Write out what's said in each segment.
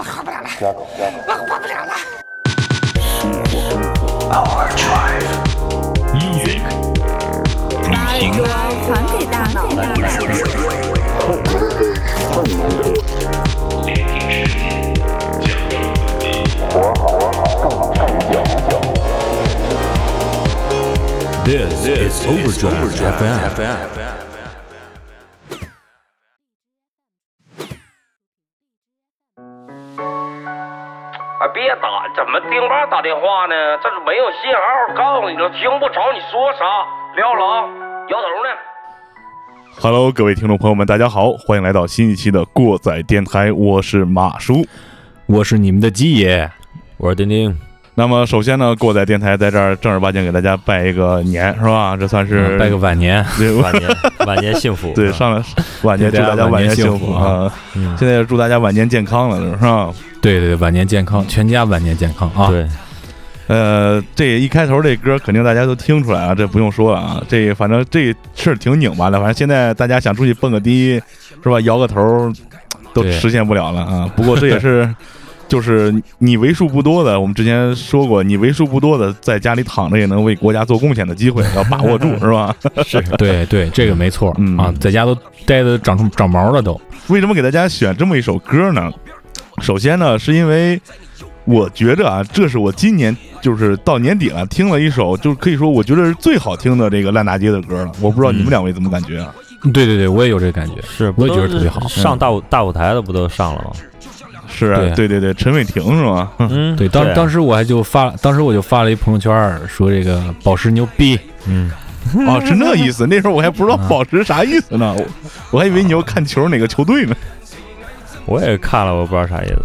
我活不了了，我活不了了。Our Drive Music，把耳朵传给大脑。This is Overdrive FM. 丁爸打电话呢？这是没有信号，告诉你了，听不着你说啥。撂了啊，摇头呢。Hello，各位听众朋友们，大家好，欢迎来到新一期的过载电台，我是马叔。我是你们的鸡爷，我是丁丁，那么首先呢，过载电台在这儿正儿八经给大家拜一个年，是吧？这算是嗯拜个晚年。对 晚年晚年幸福。对上了晚年，祝大家晚年幸福啊！嗯，现在祝大家晚年健康了，是吧？对对对，晚年健康，全家晚年健康啊！对，呃，这一开头这歌肯定大家都听出来啊，这不用说了啊。这反正这事儿挺拧巴的，反正现在大家想出去蹦个迪，是吧？摇个头都实现不了了啊。不过这也是，就是你为数不多的，我们之前说过，你为数不多的在家里躺着也能为国家做贡献的机会，要把握住，是吧？是，对对，这个没错嗯啊，在家都待的长出长毛了都。为什么给大家选这么一首歌呢？首先呢，是因为我觉着啊，这是我今年就是到年底了，听了一首，就是可以说我觉得是最好听的这个烂大街的歌了。我不知道你们两位怎么感觉啊？对对对，我也有这个感觉。是，我也觉得特别好上大舞大舞台的不都上了吗？是啊，对对对对，陈伟霆是吗？嗯，对，当当时我还就发，当时我就发了一朋友圈，说这个宝石牛逼。嗯，哦，是那意思。那时候我还不知道宝石啥意思呢，我我还以为你要看球哪个球队呢。我也看了，我不知道啥意思。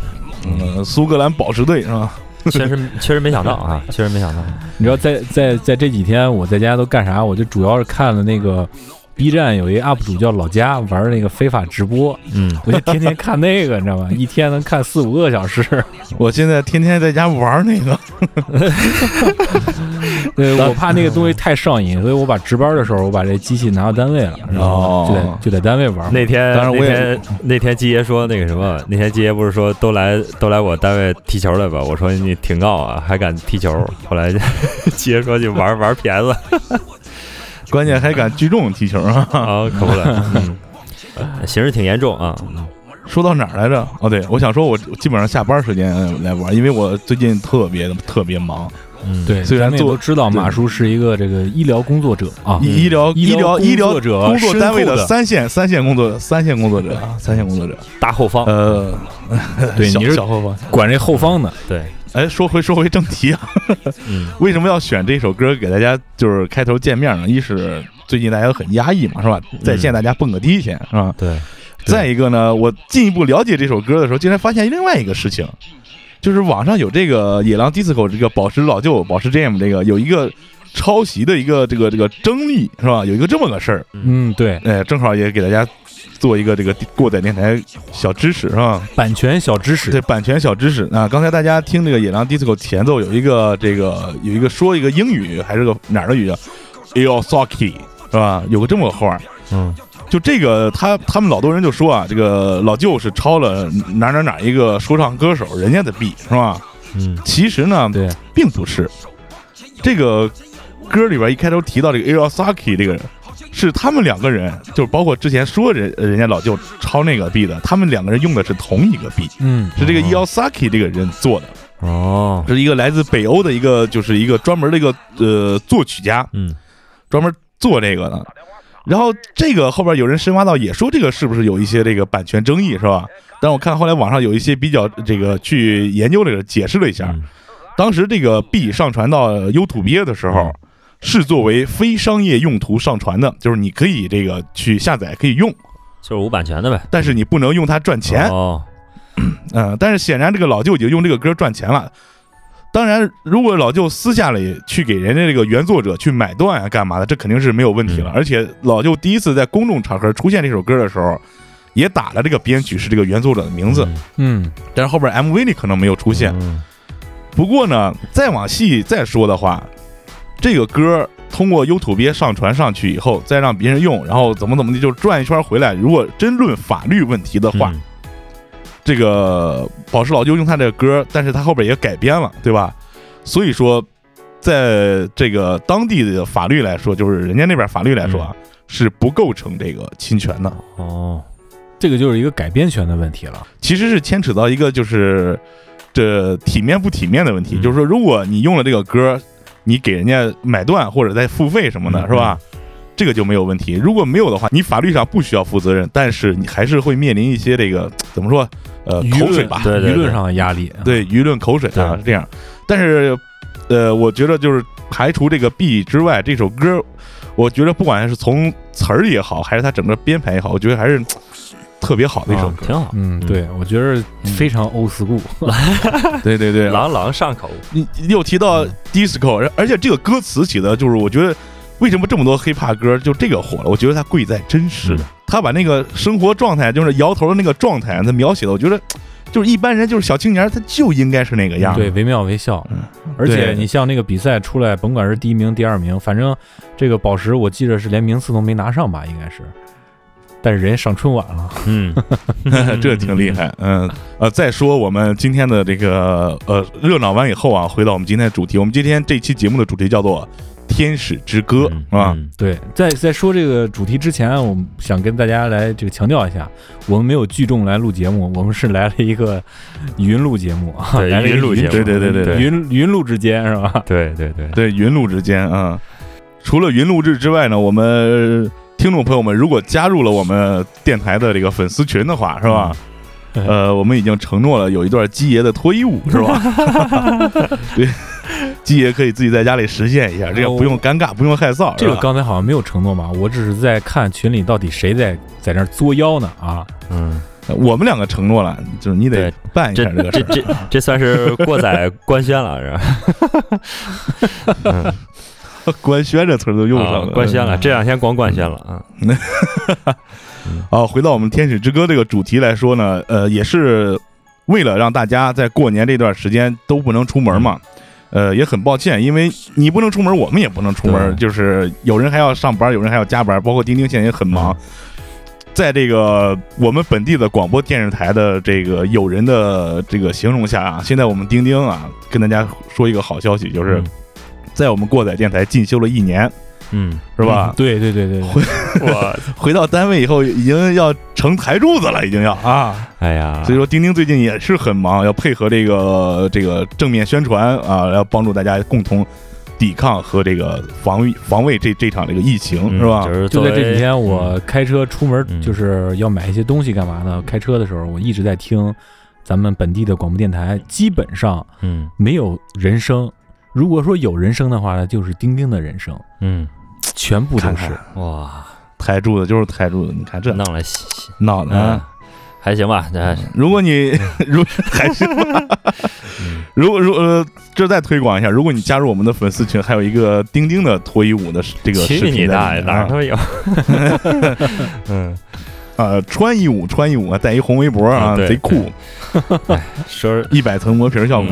嗯，苏格兰宝石队是吧？确实确实没想到啊，确实没想到。你知道在在在这几天我在家都干啥？我就主要是看了那个 B 站有一 UP 主叫老家玩那个非法直播，嗯，我就天天看那个，你知道吧？一天能看四五个小时。我现在天天在家玩那个，对，我怕那个东西太上瘾，所以我把值班的时候，我把这机器拿到单位了，然后就在哦就在单位玩。那天当然我也那天那天基爷说那个什么，那天季爷不是说都来都来我单位踢球来吧？我说你挺高啊，还敢踢球？后来 季爷说就玩玩 PS 关键还敢聚众踢球啊！啊，可不了，嗯，形势挺严重啊。说到哪儿来着？哦，对，我想说，我基本上下班时间来玩，因为我最近特别特别忙，嗯，对，虽然做都知道马叔是一个这个医疗工作者啊，医医疗医疗医疗工作者工作单位的三线三线工作三线工作者啊，三线工作者，大后方，呃，对你是小后方。管这后方的。对，哎，说回说回正题啊，嗯 为什么要选这首歌给大家就是开头见面呢？一是最近大家都很压抑嘛，是吧？在线大家蹦个迪去，是吧？对，再一个呢，我进一步了解这首歌的时候，竟然发现另外一个事情，就是网上有这个野狼 disco 这个宝石老舅宝石 jam 这个有一个抄袭的一个这个这个争议，是吧？有一个这么个事儿，嗯，对，哎，正好也给大家做一个这个过载电台小知识，是吧？版权小知识对，版权小知识啊！刚才大家听这个野狼 disco 前奏有一个这个有一个说一个英语还是个哪儿的语叫 Iosaki 是吧？有个这么个话儿，嗯就这个他他们老多人就说啊，这个老舅是抄了哪哪哪一个说唱歌手人家的 B 是吧？嗯其实呢，对，并不是。这个歌里边一开头提到这个 Iosaki 这个人，是他们两个人，就是包括之前说人人家老舅抄那个币的，他们两个人用的是同一个币嗯，是这个 Iosaki 这个人做的。哦，是一个来自北欧的一个，就是一个专门的一个呃作曲家，嗯专门做这个的。然后这个后边有人深挖到，也说这个是不是有一些这个版权争议，是吧？但我看后来网上有一些比较这个去研究这个，解释了一下，嗯当时这个币上传到 YouTube 的时候，是作为非商业用途上传的，就是你可以这个去下载可以用，就是无版权的呗。但是你不能用它赚钱。哦，嗯，但是显然这个老舅已经用这个歌赚钱了。当然，如果老舅私下里去给人家这个原作者去买断啊，干嘛的，这肯定是没有问题了。嗯而且老舅第一次在公众场合出现这首歌的时候，也打了这个编曲是这个原作者的名字，嗯，但是后边 MV 里可能没有出现。嗯不过呢，再往细再说的话，这个歌通过 YouTube 上传上去以后，再让别人用，然后怎么怎么的，就转一圈回来。如果真论法律问题的话，嗯这个宝石老舅用他这个歌，但是他后边也改编了，对吧？所以说，在这个当地的法律来说，就是人家那边法律来说啊，是不构成这个侵权的。哦，这个就是一个改编权的问题了。其实是牵扯到一个就是这体面不体面的问题，嗯就是说，如果你用了这个歌，你给人家买断或者再付费什么的，嗯是吧？这个就没有问题。如果没有的话，你法律上不需要负责任，但是你还是会面临一些这个怎么说？呃，口水吧，舆论上的压力。对舆论口水啊是这样。但是，呃，我觉得就是排除这个 B 之外，这首歌，我觉得不管是从词儿也好，还是它整个编排也好，我觉得还是特别好的一首歌。啊挺好，嗯，对，我觉得非常 old school。对对对，朗朗上口。你你又提到 disco，而而且这个歌词写的就是我觉得。为什么这么多 hiphop 歌就这个火了？我觉得它贵在真实，嗯他把那个生活状态，就是摇头的那个状态，他描写的，我觉得就是一般人，就是小青年，他就应该是那个样。对，惟妙惟肖嗯。而且你像那个比赛出来，甭管是第一名、第二名，反正这个宝石，我记着是连名次都没拿上吧，应该是。但是人家上春晚了，嗯，这挺厉害。嗯呃，再说我们今天的这个呃热闹完以后啊，回到我们今天的主题，我们今天这期节目的主题叫做《天使之歌》啊。嗯对，在在说这个主题之前，我们想跟大家来这个强调一下，我们没有聚众来录节目，我们是来了一个云录节目啊，云录节目对对对对对云云录之间是吧？对对对，对，云录之间啊，除了云录制之外呢，我们听众朋友们如果加入了我们电台的这个粉丝群的话，是吧？嗯呃，我们已经承诺了有一段基爷的脱衣舞，是吧？对，基爷可以自己在家里实现一下，这个不用尴尬，不用害臊。这个刚才好像没有承诺嘛？我只是在看群里到底谁在在那作妖呢啊！嗯，我们两个承诺了，就是你得办一这下这个事儿。这这这算是过载官宣了，是吧？嗯，官宣这词儿都用上了，啊官宣了，这两天光官宣了啊。啊，回到我们《天使之歌》这个主题来说呢，呃，也是为了让大家在过年这段时间都不能出门嘛。呃，也很抱歉，因为你不能出门，我们也不能出门，就是有人还要上班，有人还要加班，包括钉钉现在也很忙。在这个我们本地的广播电视台的这个友人的这个形容下啊，现在我们钉钉啊，跟大家说一个好消息，就是嗯在我们过载电台进修了一年，嗯，是吧？对对对对回，我，回到单位以后，已经要成台柱子了，已经要啊。哎呀，所以说，丁丁最近也是很忙，要配合这个这个正面宣传啊，要帮助大家共同抵抗和这个防御防卫这这场这个疫情，嗯是吧？就是就在这几天，我开车出门嗯就是要买一些东西干嘛呢？开车的时候，我一直在听咱们本地的广播电台，基本上嗯没有人声。如果说有人生的话呢，就是丁丁的人生，嗯，全部都是。看哇，台柱子就是台柱子，你看这。弄了闹的啊！，还行吧，这如果你 如还是吧，如果如呃，这再推广一下，如果你加入我们的粉丝群，还有一个丁丁的脱衣舞的这个视去你频在大哪儿都有。嗯，啊，穿一舞穿一舞，带一红围脖啊，贼酷，说 一百层磨皮儿效果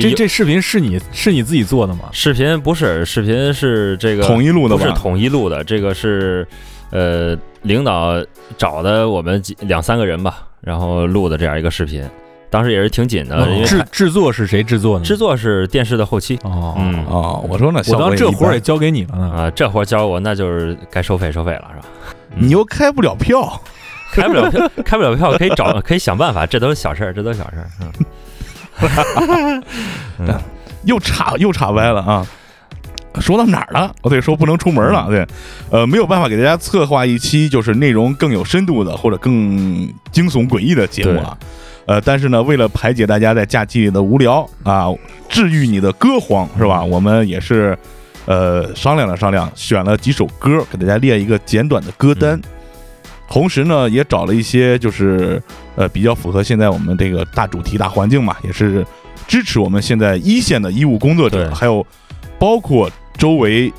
这这视频是你是你自己做的吗？视频不是视频是这个统一录的不是？统一录的，这个是呃领导找的我们几两三个人吧，然后录的这样一个视频，当时也是挺紧的，因为制制作是谁制作呢？制作是电视的后期哦，嗯哦，我说呢，我当这活儿也交给你了呢。啊，这活儿交我那就是该收费收费了是吧？你又开不了票，开不了票，开不了票可以找可以想办法，这都是小事儿，这都是小事儿。嗯 嗯又岔又岔歪了啊！说到哪儿了？哦，对，说不能出门了，对，呃，没有办法给大家策划一期就是内容更有深度的或者更惊悚诡异的节目啊。呃，但是呢，为了排解大家在假期里的无聊啊，治愈你的歌荒，是吧？我们也是呃商量了商量，选了几首歌给大家列一个简短的歌单。同时呢，也找了一些就是呃比较符合现在我们这个大主题大环境嘛，也是支持我们现在一线的医务工作者，还有包括周围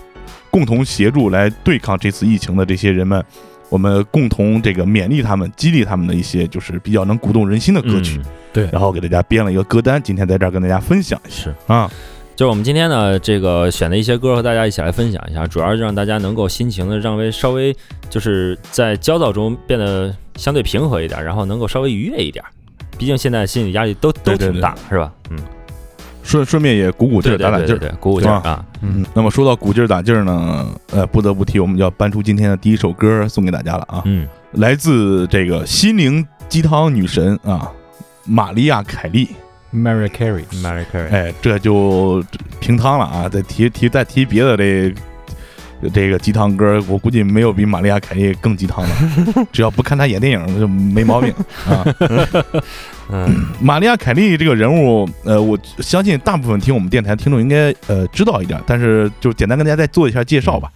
共同协助来对抗这次疫情的这些人们，我们共同这个勉励他们、激励他们的一些就是比较能鼓动人心的歌曲，嗯对然后给大家编了一个歌单，今天在这儿跟大家分享一下是。啊。就是我们今天呢，这个选的一些歌和大家一起来分享一下，主要是让大家能够心情的让微稍微就是在焦躁中变得相对平和一点，然后能够稍微愉悦一点。毕竟现在心理压力都都挺大，是吧？嗯，顺顺便也鼓鼓劲儿、打打劲儿。对，鼓鼓劲儿啊！嗯，那么说到鼓劲儿打劲儿呢，呃，不得不提我们要搬出今天的第一首歌送给大家了啊，嗯，来自这个心灵鸡汤女神啊，玛利亚凯莉。Mary Carey，Mary Carey，哎，这就平汤了啊！再提提再提别的这这个鸡汤歌，我估计没有比玛利亚凯莉更鸡汤的。只要不看她演电影就没毛病啊。嗯玛利亚凯莉这个人物，呃，我相信大部分听我们电台听众应该呃知道一点，但是就简单跟大家再做一下介绍吧。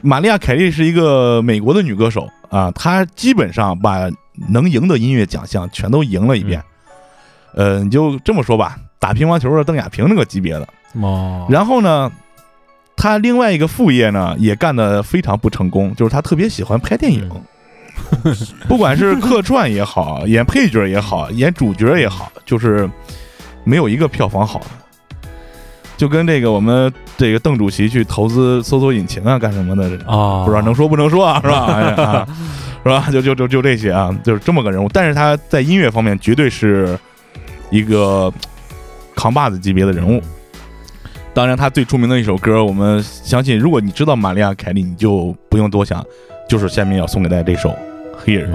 玛利亚凯莉是一个美国的女歌手啊，她基本上把能赢的音乐奖项全都赢了一遍。呃，你就这么说吧，打乒乓球的邓亚萍那个级别的。哦，然后呢，他另外一个副业呢也干得非常不成功，就是他特别喜欢拍电影，不管是客串也好，演配角也好，演主角也好，就是没有一个票房好的。就跟这个我们这个邓主席去投资搜索引擎啊，干什么的，啊，不知道能说不能说啊，是吧？哎是吧？就就就就这些啊，就是这么个人物。但是他在音乐方面绝对是一个扛把子级别的人物。当然，他最出名的一首歌，我们相信，如果你知道玛利亚凯莉，你就不用多想，就是下面要送给大家这首《Here》。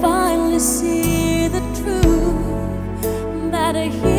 Finally see the truth that a hero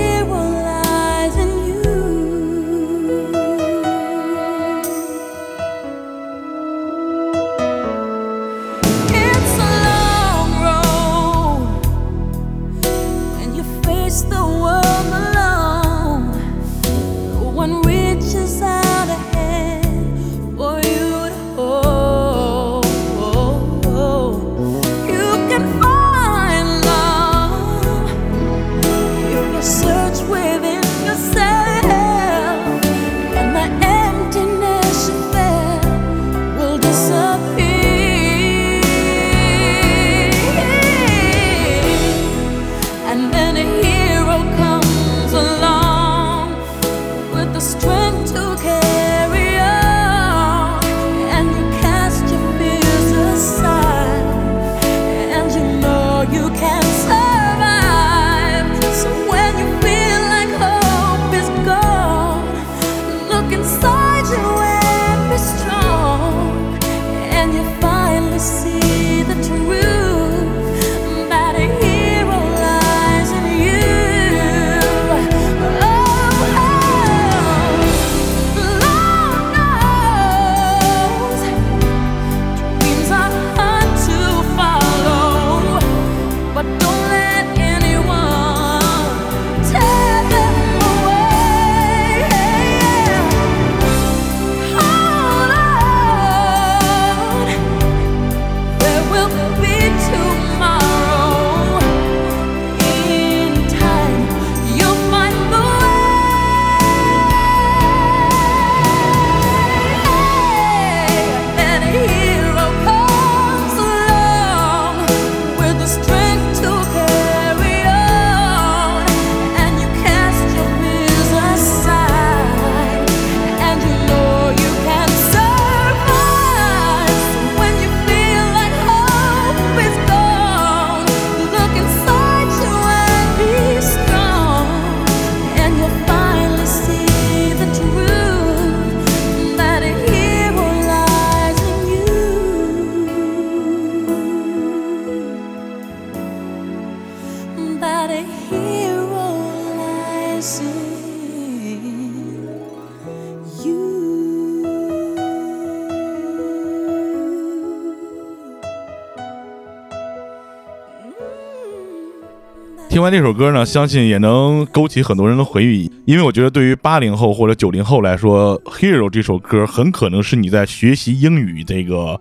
完这首歌呢，相信也能勾起很多人的回忆，因为我觉得对于八零后或者九零后来说，《Hero》这首歌很可能是你在学习英语这个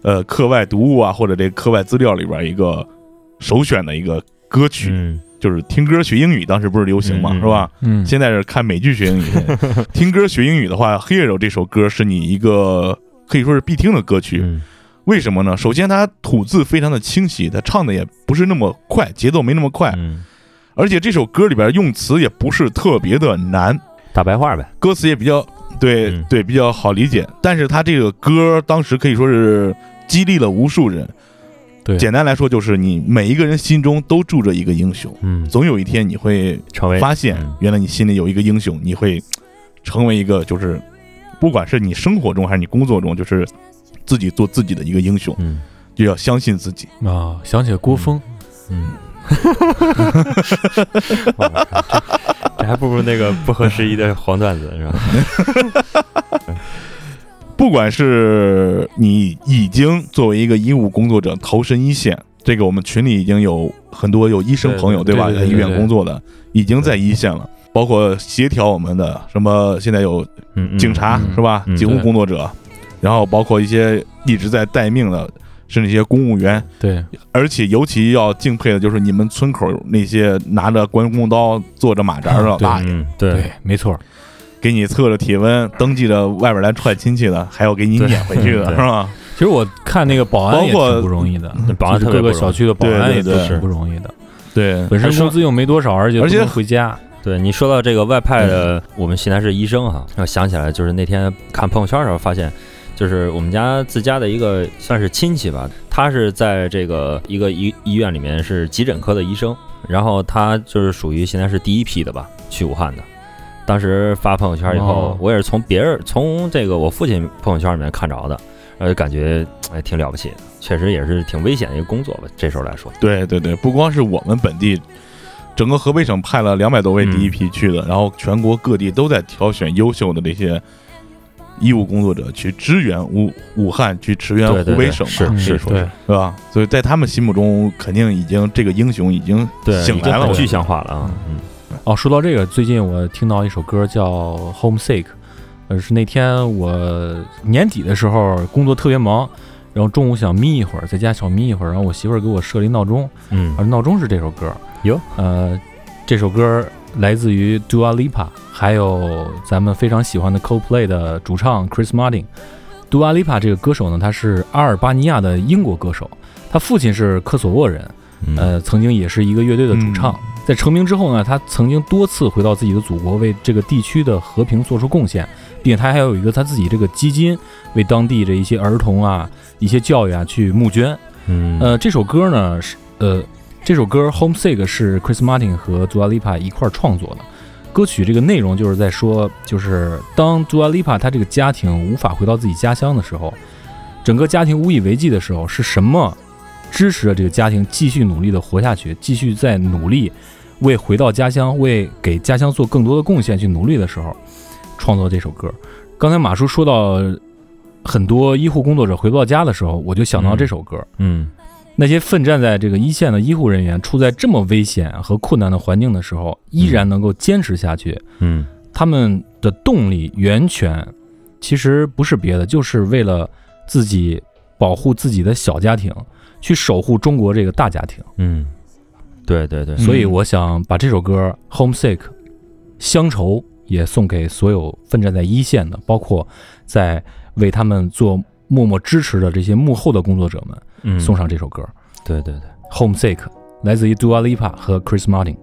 呃课外读物啊，或者这课外资料里边一个首选的一个歌曲，嗯。就是听歌学英语，当时不是流行嘛，是吧？嗯，现在是看美剧学英语，听歌学英语的话，《Hero》这首歌是你一个可以说是必听的歌曲。嗯为什么呢？首先，它吐字非常的清晰，它唱的也不是那么快，节奏没那么快，嗯，而且这首歌里边用词也不是特别的难，大白话呗。歌词也比较对、嗯对比较好理解。但是他这个歌当时可以说是激励了无数人。对，简单来说，就是你每一个人心中都住着一个英雄，嗯，总有一天你会成为发现嗯，原来你心里有一个英雄，你会成为一个就是，不管是你生活中还是你工作中，就是自己做自己的一个英雄，嗯就要相信自己。啊，想起了郭峰，嗯，哇这这还不如那个不合时宜的黄段子是吧？不管是你已经作为一个医务工作者投身一线，这个我们群里已经有很多有医生朋友，吧？对对对在医院工作的，已经在一线了。包括协调我们的什么，现在有警察、嗯是吧？嗯警务工作者，然后包括一些一直在待命的，是那些公务员，对，而且尤其要敬佩的就是你们村口那些拿着关公刀、坐着马扎的大爷，嗯，对对，没错，给你测着体温，登记着外边来串亲戚的，还要给你撵回去的，是吧？其实我看那个保安也包括挺不容易的，保安是各个小区的保安也都挺不容易的，对，本身工资又没多少，而且而且不能回家，对你说到这个外派的，我们现在是医生哈，我想起来就是那天看朋友圈的时候发现，就是我们家自家的一个算是亲戚吧，他是在这个一个医医院里面是急诊科的医生，然后他就是属于现在是第一批的吧，去武汉的。当时发朋友圈以后，哦我也是从别人从这个我父亲朋友圈里面看着的，呃，感觉哎挺了不起的，确实也是挺危险的一个工作吧，这时候来说。对对对，不光是我们本地，整个河北省派了两百多位第一批去的，然后全国各地都在挑选优秀的这些医务工作者去支援武武汉，去驰援湖北省嘛，是说对，是吧？所以在他们心目中，肯定已经这个英雄已经对，醒来了，我已经具象化了啊，嗯。哦，说到这个，最近我听到一首歌叫《Homesick》，呃，是那天我年底的时候工作特别忙，然后中午想眯一会儿，在家小眯一会儿，然后我媳妇儿给我设了一闹钟，嗯。而闹钟是这首歌。哟，呃，这首歌来自于 Dua Lipa，还有咱们非常喜欢的 Coldplay 的主唱 Chris Martin。Dua Lipa 这个歌手呢，他是阿尔巴尼亚的英国歌手，他父亲是科索沃人，嗯呃，曾经也是一个乐队的主唱。在成名之后呢，他曾经多次回到自己的祖国，为这个地区的和平做出贡献，并且他还有一个他自己这个基金，为当地的一些儿童啊、一些教育啊去募捐。嗯呃，这首歌呢是呃，这首歌《Homesick》是 Chris Martin 和 Dua Lipa 一块创作的。歌曲这个内容就是在说，就是当 Dua Lipa 他这个家庭无法回到自己家乡的时候，整个家庭无以为继的时候，是什么支持着这个家庭继续努力的活下去，继续在努力为回到家乡、为给家乡做更多的贡献去努力的时候，创作这首歌。刚才马叔说到很多医护工作者回不到家的时候，我就想到这首歌。嗯那些奋战在这个一线的医护人员，处在这么危险和困难的环境的时候，依然能够坚持下去，嗯。他们的动力源泉其实不是别的，就是为了自己保护自己的小家庭，去守护中国这个大家庭。嗯，对对对，所以我想把这首歌《Homesick》乡愁也送给所有奋战在一线的，包括在为他们做默默支持的这些幕后的工作者们，嗯送上这首歌。对对对，Homesick，来自于 Dua Lipa 和 Chris Martin。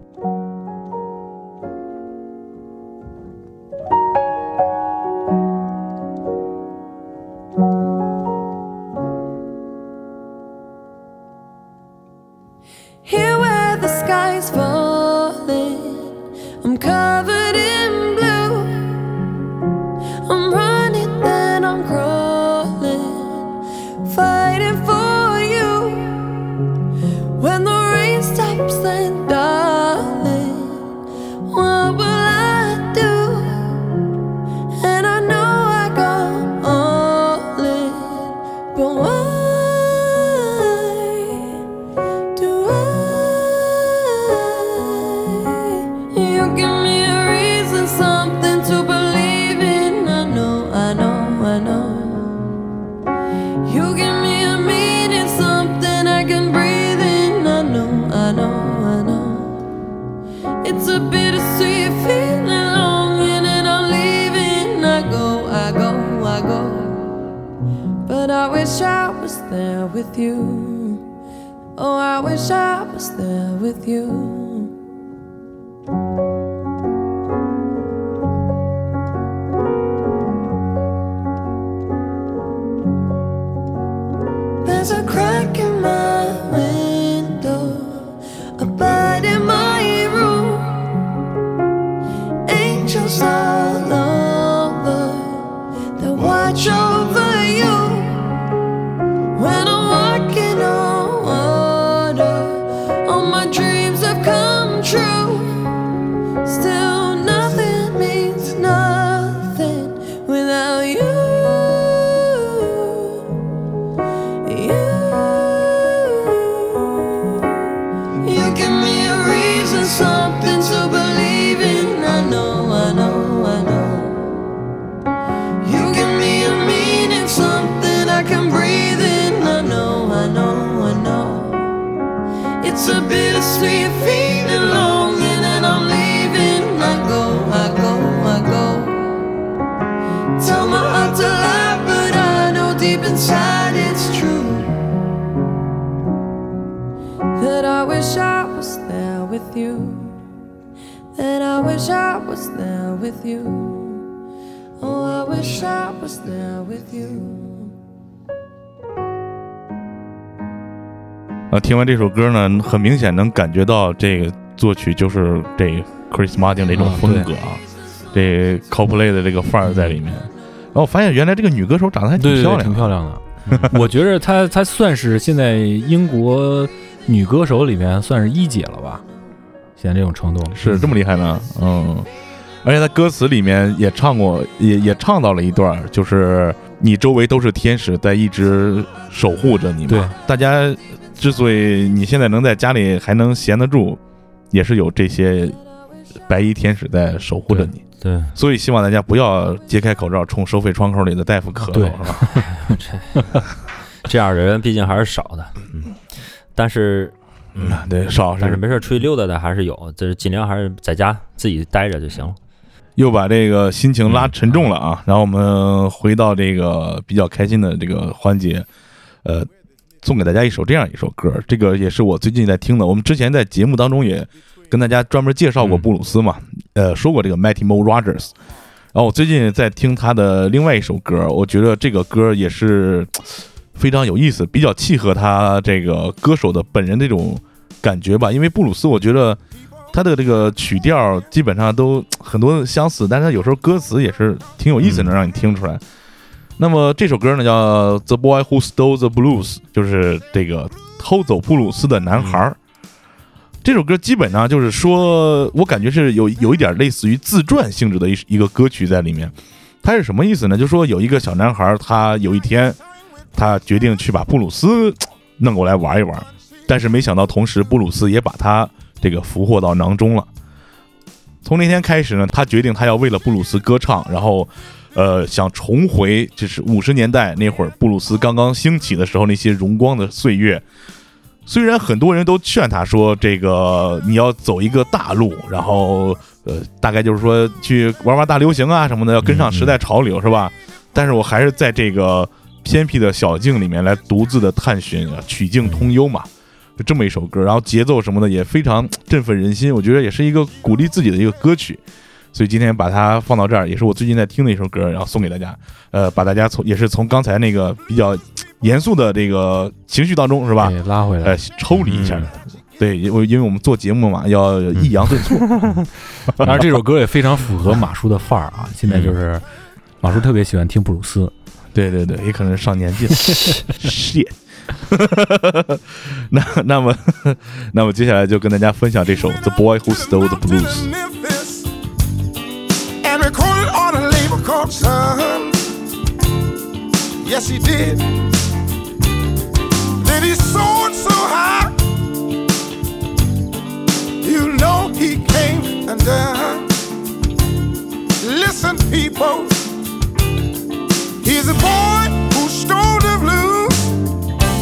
With you. That I wish I was there with you. Oh, I wish I was there with you. 啊，听完这首歌呢，很明显能感觉到这个作曲就是这 Chris Martin 这种啊风格啊，这 Coldplay 的这个范儿在里面。然后我发现原来这个女歌手长得还挺漂亮，挺漂亮的。我觉得她她算是现在英国女歌手里面算是一姐了吧？现在这种程度是这么厉害呢，嗯。而且在歌词里面也唱过，也也唱到了一段，就是你周围都是天使在一直守护着你嘛。对，大家之所以你现在能在家里还能闲得住，也是有这些白衣天使在守护着你。对，所以希望大家不要揭开口罩冲收费窗口里的大夫咳嗽，是吧？这样的人毕竟还是少的，嗯，但是，嗯，对，少是但是没事出去溜达的还是有，就是尽量还是在家自己待着就行了。又把这个心情拉沉重了啊。然后我们回到这个比较开心的这个环节，呃，送给大家一首这样一首歌，这个也是我最近在听的。我们之前在节目当中也跟大家专门介绍过布鲁斯嘛，呃，说过这个 Matty Mo Rogers。然后我最近在听他的另外一首歌，我觉得这个歌也是非常有意思，比较契合他这个歌手的本人这种感觉吧。因为布鲁斯，我觉得他的这个曲调基本上都很多相似，但是他有时候歌词也是挺有意思，能让你听出来。那么这首歌呢叫《The Boy Who Stole the Blues》，就是这个偷走布鲁斯的男孩儿。这首歌基本上就是说，我感觉是有有一点类似于自传性质的一一个歌曲在里面。它是什么意思呢？就说有一个小男孩儿，他有一天他决定去把布鲁斯 弄过来玩一玩，但是没想到同时布鲁斯也把他这个俘获到囊中了。从那天开始呢，他决定他要为了布鲁斯歌唱，然后，呃，想重回就是五十年代那会儿布鲁斯刚刚兴起的时候那些荣光的岁月。虽然很多人都劝他说，这个你要走一个大路，然后呃，大概就是说去玩玩大流行啊什么的，要跟上时代潮流，是吧？但是我还是在这个偏僻的小径里面来独自的探寻，曲径通幽嘛。就这么一首歌，然后节奏什么的也非常振奋人心，我觉得也是一个鼓励自己的一个歌曲，所以今天把它放到这儿，也是我最近在听的一首歌，然后送给大家，呃，把大家从也是从刚才那个比较严肃的这个情绪当中是吧，给拉回来呃，。抽离一下。对，因为因为我们做节目嘛，要抑扬顿挫。当然，这首歌也非常符合马叔的范儿啊。现在就是马叔特别喜欢听布鲁斯，对对对，也可能是上年纪了。shit 那那么那么接下来就跟大家分享这首《The Boy Who Stole the Blues》。 Memphis and recorded on a label called Sun. Yes, he did. Then he soared so high. You know he came undone. Listen, people. He's a boy who stole the blues,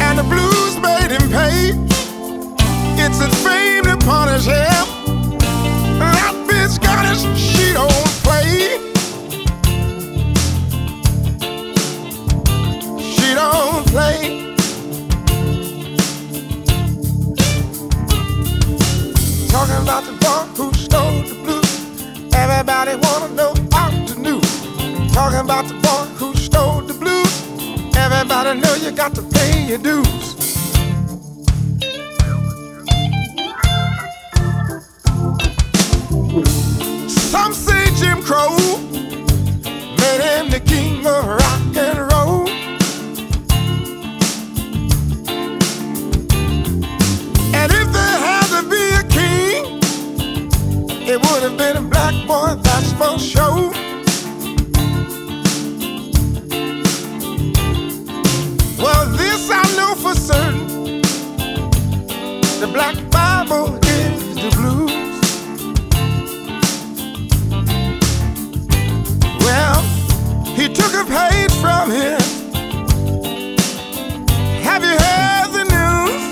and the blues made him pay. It's a fame to punish him. That bitch got his, she don't play. She don't play. Talking about the dog who stole the blues. Everybody wanna know how to the. Talking about the boy who stole the blues. Everybody know you got to pay your dues. Some say Jim Crow made him the king of rock and roll. And if there had to be a king, it would have been a black boy, that's for sure. The black Bible is the blues. Well, he took a page from him. Have you heard the news?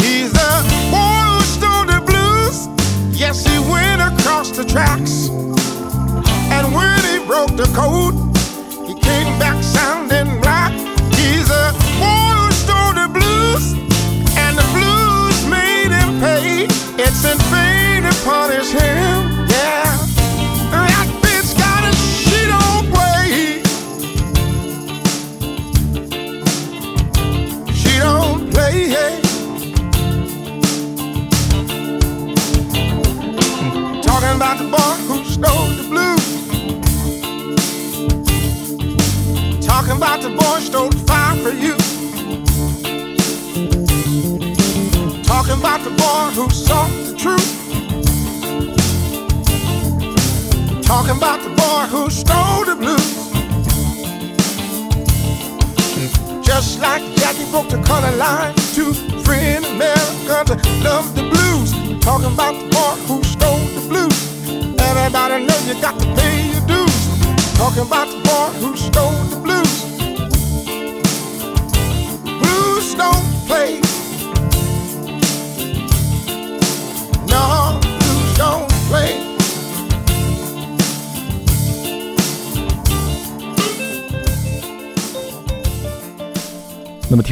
He's the boy who stole the blues. Yes, he went across the tracks. And when he broke the code,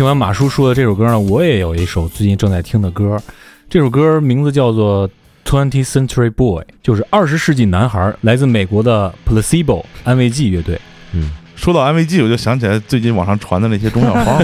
完马叔说的这首歌呢，我也有一首最近正在听的歌，这首歌名字叫做《Twentieth Century Boy》，就是二十世纪男孩，来自美国的 Placebo 安慰剂乐队。嗯说到安慰剂，我就想起来最近网上传的那些中药方。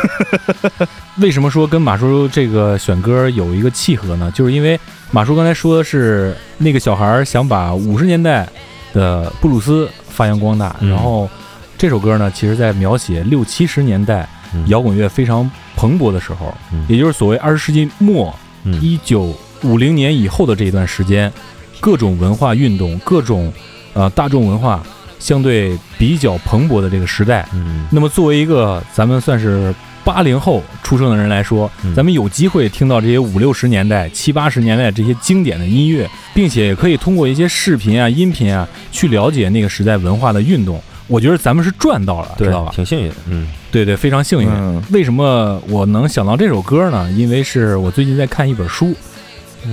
为什么说跟马叔这个选歌有一个契合呢？就是因为马叔刚才说的是那个小孩想把五十年代的布鲁斯发扬光大，嗯然后这首歌呢，其实在描写六七十年代嗯摇滚乐非常蓬勃的时候，嗯也就是所谓二十世纪末嗯一九五零年以后的这一段时间，各种文化运动、各种呃大众文化相对比较蓬勃的这个时代。嗯那么作为一个咱们算是八零后出生的人来说，嗯咱们有机会听到这些五六十年代、七八十年代这些经典的音乐，并且也可以通过一些视频啊、音频啊去了解那个时代文化的运动。我觉得咱们是赚到了，知道吧？挺幸运的，嗯对对，非常幸运。嗯为什么我能想到这首歌呢？因为是我最近在看一本书。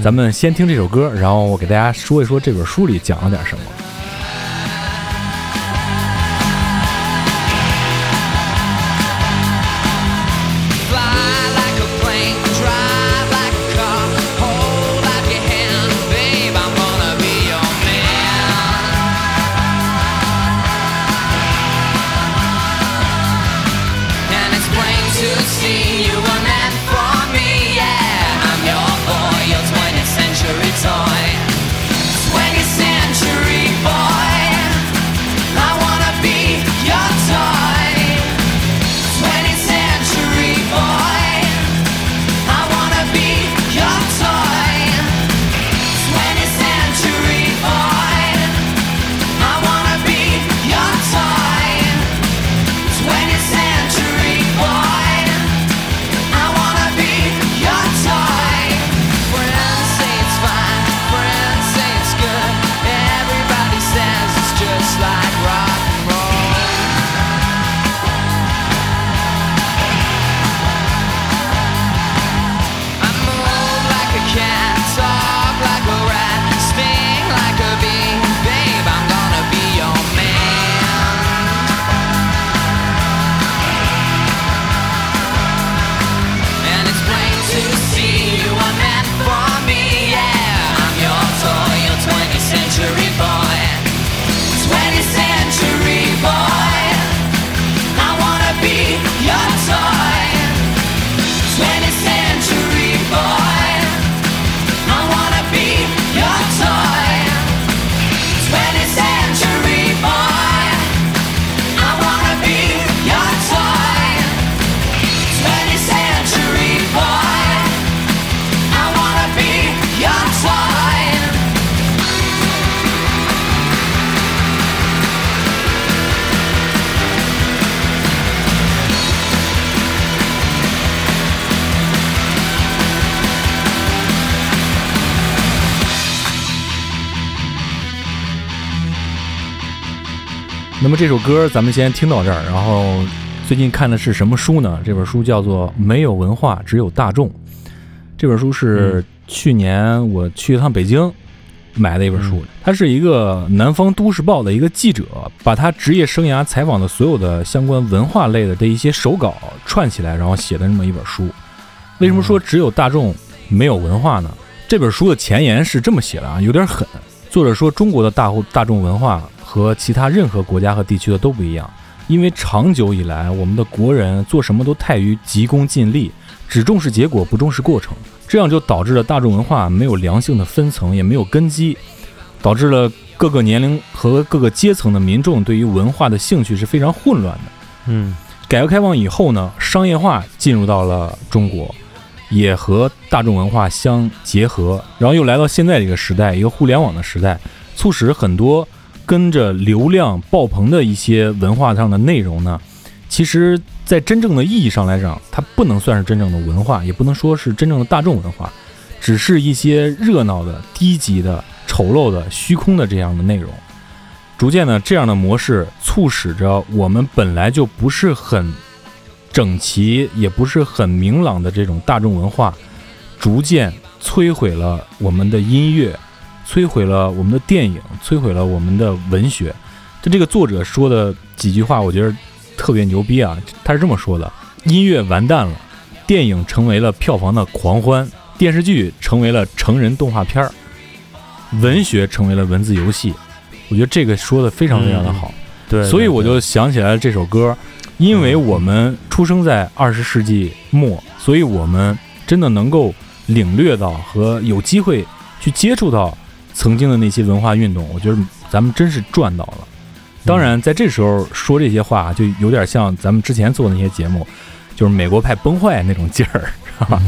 咱们先听这首歌，然后我给大家说一说这本书里讲了点什么。那么这首歌咱们先听到这儿，然后最近看的是什么书呢？这本书叫做《没有文化，只有大众》。这本书是去年我去一趟北京买的一本书，他是一个南方都市报的一个记者，把他职业生涯采访的所有的相关文化类的这一些手稿串起来，然后写的这么一本书。为什么说只有大众没有文化呢？这本书的前言是这么写的啊，有点狠。作者说，中国的大大众文化和其他任何国家和地区的都不一样，因为长久以来，我们的国人做什么都太于急功近利，只重视结果，不重视过程，这样就导致了大众文化没有良性的分层，也没有根基，导致了各个年龄和各个阶层的民众对于文化的兴趣是非常混乱的。嗯改革开放以后呢，商业化进入到了中国，也和大众文化相结合，然后又来到现在这个时代，一个互联网的时代，促使很多跟着流量爆棚的一些文化上的内容呢，其实在真正的意义上来讲，它不能算是真正的文化，也不能说是真正的大众文化，只是一些热闹的、低级的、丑陋的、虚空的这样的内容。逐渐呢，这样的模式促使着我们本来就不是很整齐，也不是很明朗的这种大众文化，逐渐摧毁了我们的音乐，摧毁了我们的电影，摧毁了我们的文学。就这个作者说的几句话，我觉得特别牛逼啊！他是这么说的：音乐完蛋了，电影成为了票房的狂欢，电视剧成为了成人动画片儿，文学成为了文字游戏。我觉得这个说的非常非常的好。对，所以我就想起来了这首歌，因为我们出生在二十世纪末，所以我们真的能够领略到和有机会去接触到曾经的那些文化运动，我觉得咱们真是赚到了。当然，在这时候说这些话，就有点像咱们之前做的那些节目，就是美国派崩坏那种劲儿，是吧？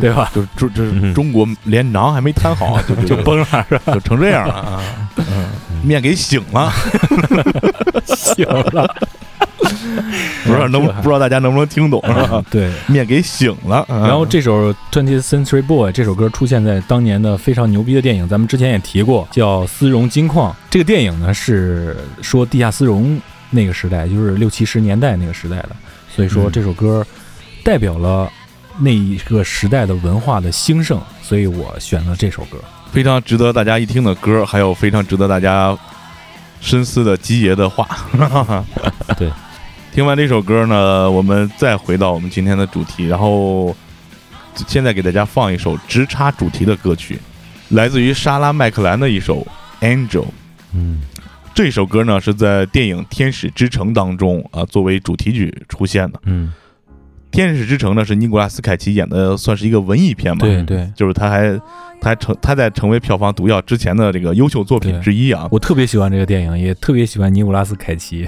对吧？就就这嗯中国连馕还没摊好，就就就崩了，是吧？就成这样了啊！嗯，面给醒了，醒了，不知道能不不知道大家能不能听懂是吧？对。面给醒了，啊然后这首《Twentieth Century Boy》这首歌出现在当年的非常牛逼的电影，咱们之前也提过，叫《丝绒金矿》。这个电影呢是说地下丝绒那个时代，就是六七十年代那个时代的，所以说嗯这首歌代表了那一个时代的文化的兴盛，所以我选了这首歌。非常值得大家一听的歌，还有非常值得大家深思的基爷的话。对，听完这首歌呢，我们再回到我们今天的主题，然后现在给大家放一首直插主题的歌曲，来自于莎拉麦克兰的一首《Angel》。嗯这首歌呢是在电影《天使之城》当中啊作为主题曲出现的。嗯《天使之城》呢是尼古拉斯凯奇演的，算是一个文艺片嘛。对对，就是他还他还成他在成为票房毒药之前的这个优秀作品之一啊。我特别喜欢这个电影，也特别喜欢尼古拉斯凯奇。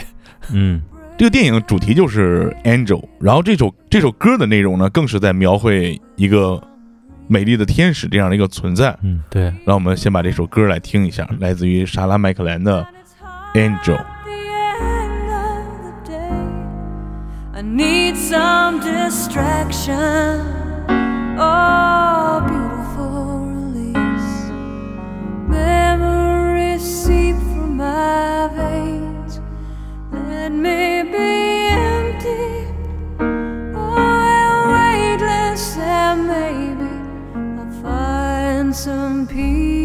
嗯这个电影主题就是 Angel，然后这首这首歌的内容呢，更是在描绘一个美丽的天使这样的一个存在。嗯，对，让我们先把这首歌来听一下，来自于莎拉麦克兰的 Angel。I need some distraction. Oh, beautiful release. Memories seep through my veins. Some peace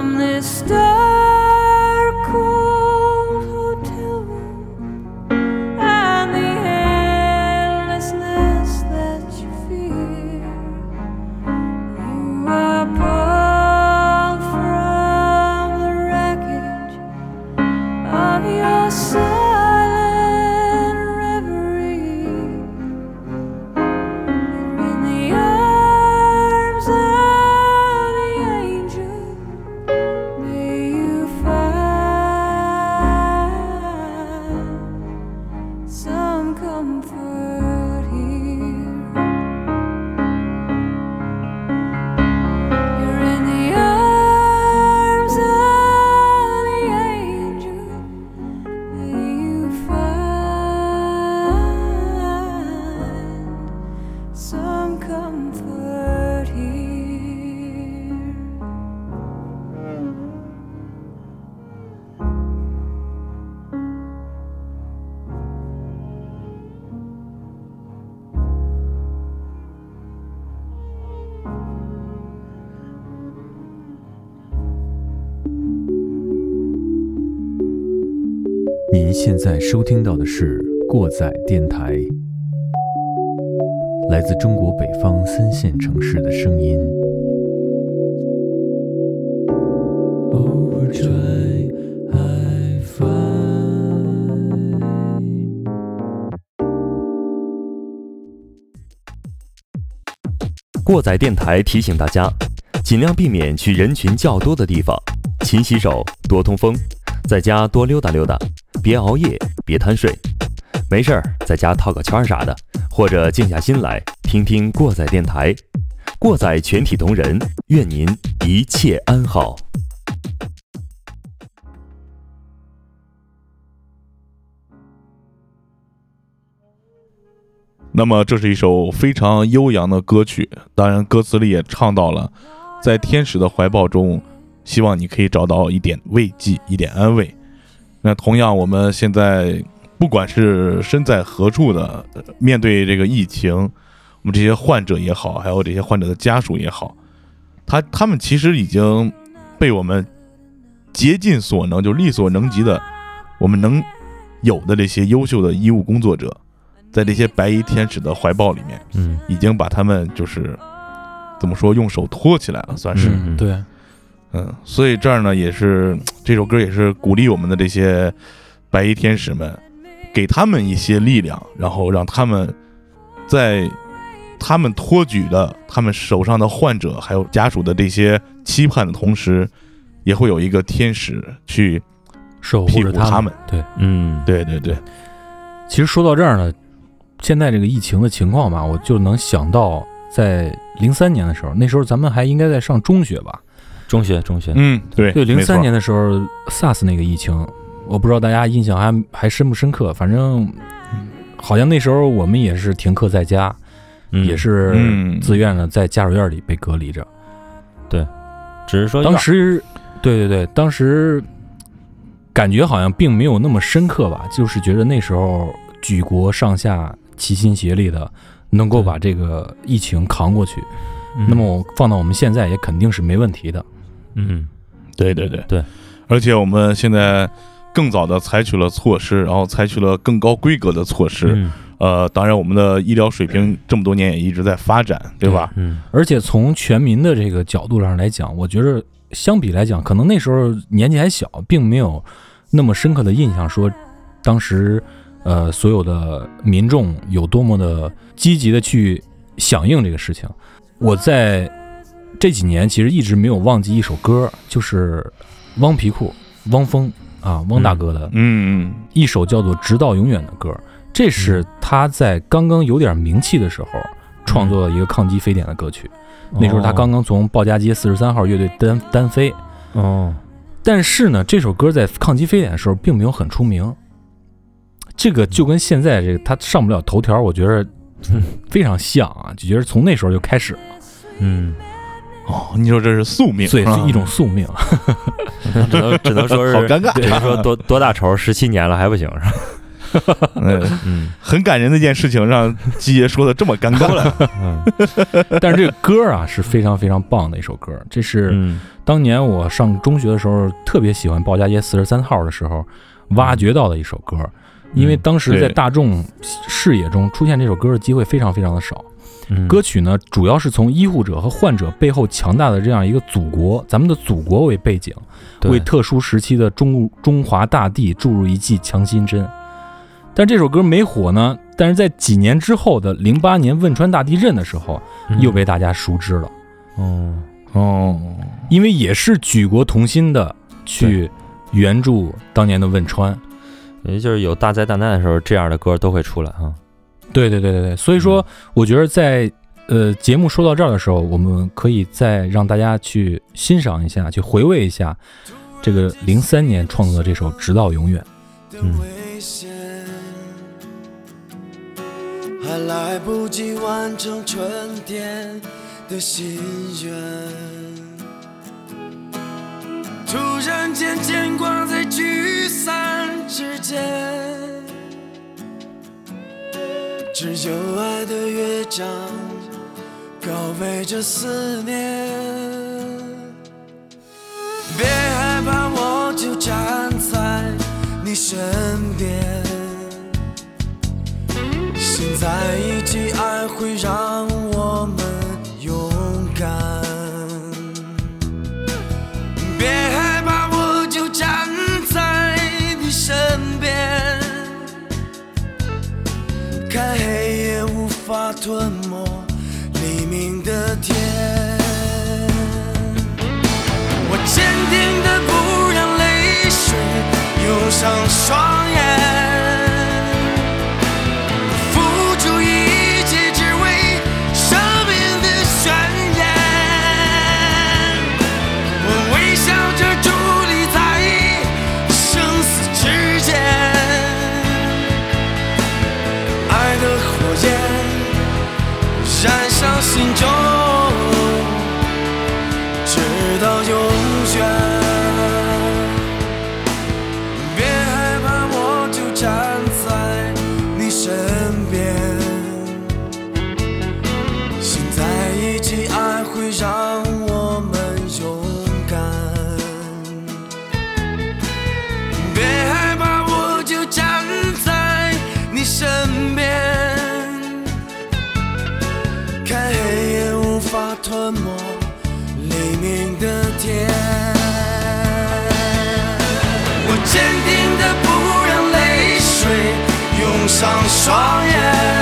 from this dark, 在收听到的是过载电台，来自中国北方三线城市的声音。过载电台提醒大家，尽量避免去人群较多的地方，勤洗手，多通风，在家多溜达溜达，别熬夜，别贪睡。没事儿，在家套个圈啥的，或者静下心来听听过载电台。过载全体同仁，愿您一切安好。那么这是一首非常悠扬的歌曲，当然歌词里也唱到了，在天使的怀抱中，希望你可以找到一点慰藉，一点安慰。那同样，我们现在不管是身在何处的，呃面对这个疫情，我们这些患者也好，还有这些患者的家属也好，他他们其实已经被我们竭尽所能，就力所能及的，我们能有的这些优秀的医务工作者，在这些白衣天使的怀抱里面，嗯。已经把他们就是怎么说，用手托起来了，算是。嗯对，嗯，所以这儿呢，也是这首歌也是鼓励我们的这些白衣天使们，给他们一些力量，然后让他们在他们托举的他们手上的患者还有家属的这些期盼的同时，也会有一个天使去守护着他们。对，嗯，对对对，其实说到这儿呢，现在这个疫情的情况吧，我就能想到在零三年的时候，那时候咱们还应该在上中学吧？中学中学，嗯，对对，零三年的时候，SARS 那个疫情，我不知道大家印象还还深不深刻，反正好像那时候我们也是停课在家，嗯也是嗯自愿的在家属院里被隔离着。对只是说当时，对对对，当时感觉好像并没有那么深刻吧，就是觉得那时候举国上下齐心协力的，能够把这个疫情扛过去。嗯那么我放到我们现在也肯定是没问题的。嗯对对对对，而且我们现在更早的采取了措施，然后采取了更高规格的措施，嗯呃，当然我们的医疗水平这么多年也一直在发展，对吧？嗯而且从全民的这个角度上来讲，我觉得相比来讲，可能那时候年纪还小，并没有那么深刻的印象，说当时呃所有的民众有多么的积极的去响应这个事情。我在这几年其实一直没有忘记一首歌，就是汪皮裤汪峰啊汪大哥的嗯一首叫做《直到永远》的歌，这是他在刚刚有点名气的时候创作的一个抗击非典的歌曲。那时候他刚刚从鲍家街四十三号乐队单单飞，哦，但是呢，这首歌在抗击非典的时候并没有很出名。这个就跟现在这个他上不了头条，我觉得非常像啊，就觉得从那时候就开始了，嗯，哦，你说这是宿命，所以啊是一种宿命。只能只能说是 好尴尬只能说多多大仇，十七年了还不行是吧？嗯，嗯很感人的一件事情，让基爷说的这么尴尬了。嗯但是这个歌啊是非常非常棒的一首歌，这是嗯当年我上中学的时候特别喜欢鲍家街四十三号的时候挖掘到的一首歌，因为当时在大众视野中出现这首歌的机会非常非常的少。嗯歌曲呢，主要是从医护者和患者背后强大的这样一个祖国，咱们的祖国为背景，为特殊时期的中中华大地注入一剂强心针。但这首歌没火呢，但是在几年之后的零八年汶川大地震的时候，又被大家熟知了，哦哦，因为也是举国同心的去援助当年的汶川。也就是有大灾大难的时候，这样的歌都会出来哈。对对对对对，所以说，我觉得在呃节目说到这儿的时候，我们可以再让大家去欣赏一下，去回味一下这个零三年创作的这首《直到永远》。嗯。危险，还来不及完成春天的心愿。突然间，牵挂在聚散之间，只有爱的乐章告慰着思念。别害怕，我就站在你身边。现在一起，爱会让看黑夜无法吞没黎明的天。我坚定的不让泪水涌上双眼，相信。上双眼，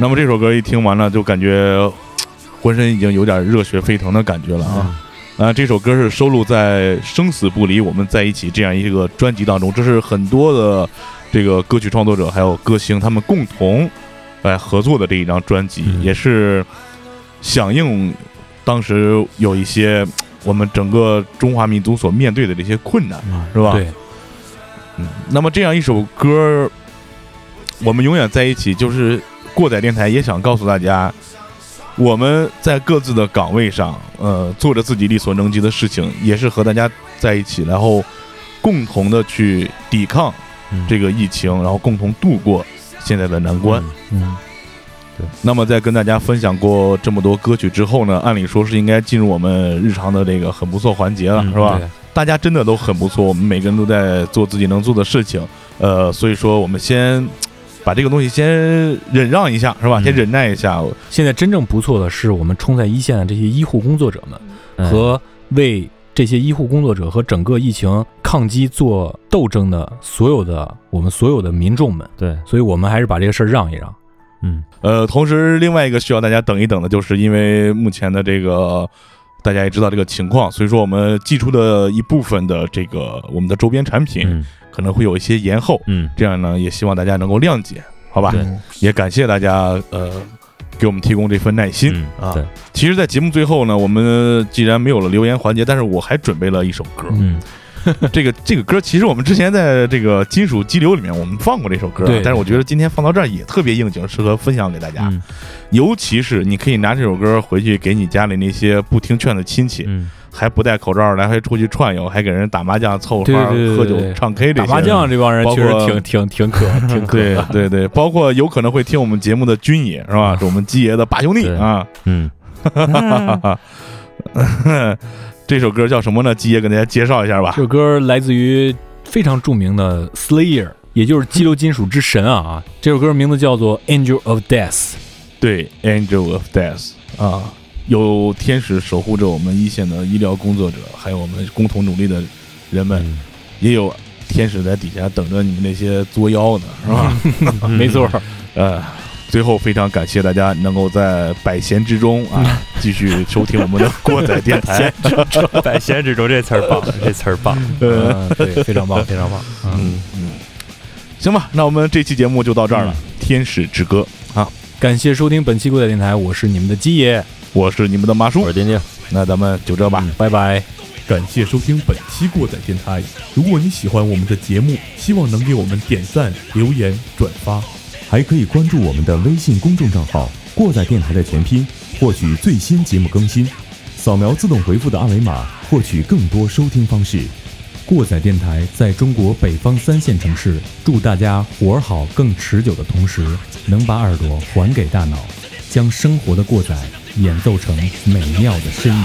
那么这首歌一听完了，就感觉浑身已经有点热血沸腾的感觉了啊！啊，这首歌是收录在《生死不离，我们在一起》这样一个专辑当中，这是很多的这个歌曲创作者还有歌星他们共同来合作的这一张专辑，嗯也是响应当时有一些我们整个中华民族所面对的这些困难，是吧？对，嗯，那么这样一首歌，我们永远在一起，就是过载电台也想告诉大家，我们在各自的岗位上，呃，做着自己力所能及的事情，也是和大家在一起，然后共同的去抵抗嗯。这个疫情，然后共同度过现在的难关。嗯，那么在跟大家分享过这么多歌曲之后呢，按理说是应该进入我们日常的这个很不错环节了，嗯是吧？大家真的都很不错，我们每个人都在做自己能做的事情，呃，所以说我们先把这个东西先忍让一下，是吧？嗯。先忍耐一下，现在真正不错的是，我们冲在一线的这些医护工作者们嗯。和为这些医护工作者和整个疫情抗击做斗争的所有的我们所有的民众们，对，所以我们还是把这个事儿让一让。嗯。呃，同时另外一个需要大家等一等的，就是因为目前的这个大家也知道这个情况，所以说我们寄出的一部分的这个我们的周边产品嗯可能会有一些延后，嗯，这样呢也希望大家能够谅解，好吧？也感谢大家呃给我们提供这份耐心、啊。其实，在节目最后呢，我们既然没有了留言环节，但是我还准备了一首歌。嗯，这个这个歌其实我们之前在这个金属激流里面我们放过这首歌但是我觉得今天放到这儿也特别应景，适合分享给大家。嗯尤其是你可以拿这首歌回去给你家里那些不听劝的亲戚，嗯还不戴口罩来回出去串游，还给人打麻将、凑合喝酒、唱 K 这些打麻将这帮人确实挺挺挺可挺可对对对，包括有可能会听我们节目的军爷是吧？是我们鸡爷的八兄弟啊。嗯，这首歌叫什么呢？鸡爷给大家介绍一下吧这。首歌来自于非常著名的 Slayer，也就是激流金属之神啊。这首歌名字叫做《Angel of Death》。对，Angel of Death 啊，有天使守护着我们一线的医疗工作者，还有我们共同努力的人们，嗯也有天使在底下等着你们那些作妖呢，是吧？嗯 没错，呃，最后非常感谢大家能够在百闲之中啊，继续收听我们的过载电台。百闲之中这词儿棒，这词儿棒，呃，嗯，对，非常棒，非常棒。嗯，嗯嗯，行吧，那我们这期节目就到这儿了，天使之歌》啊，感谢收听本期过载电台，我是你们的鸡爷，我是你们的马叔我是，丁丁，那咱们就这吧。拜拜。感谢收听本期过载电台。如果你喜欢我们的节目，希望能给我们点赞、留言、转发。还可以关注我们的微信公众账号“过载电台”的全拼，获取最新节目更新。扫描自动回复的二维码，获取更多收听方式。过载电台在中国北方三线城市，祝大家活儿好更持久的同时，能把耳朵还给大脑，将生活的过载演奏成美妙的呻吟。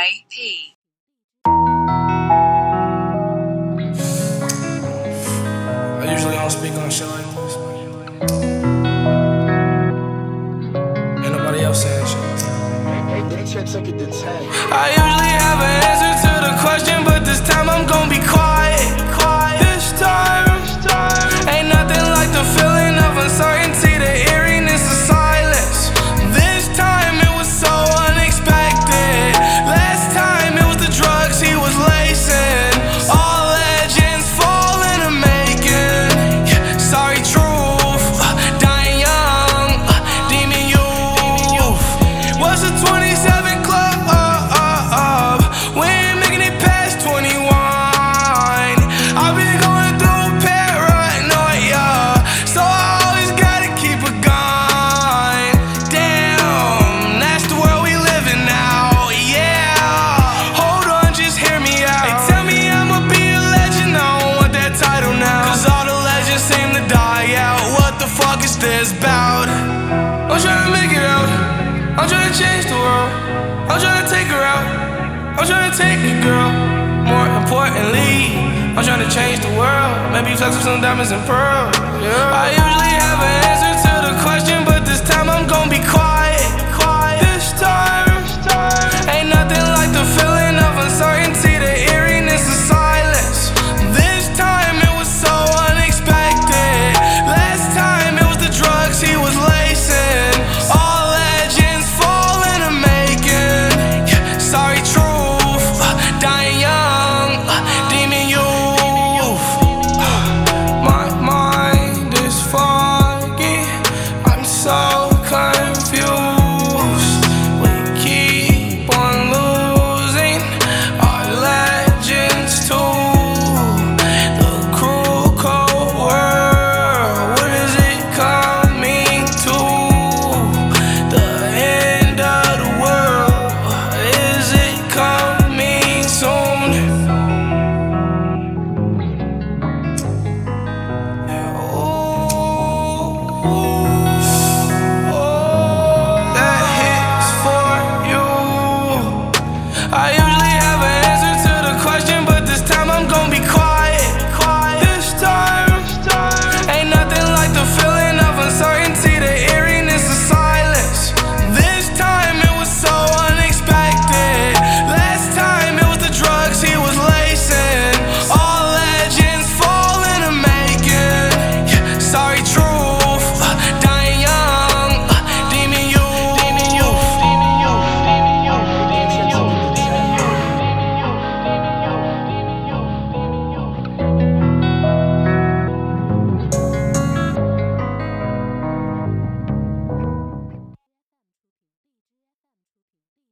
I usually don't speak on shit like this. Ain't nobody else saying shit. I usually have a Some diamonds and pearls. Yeah. I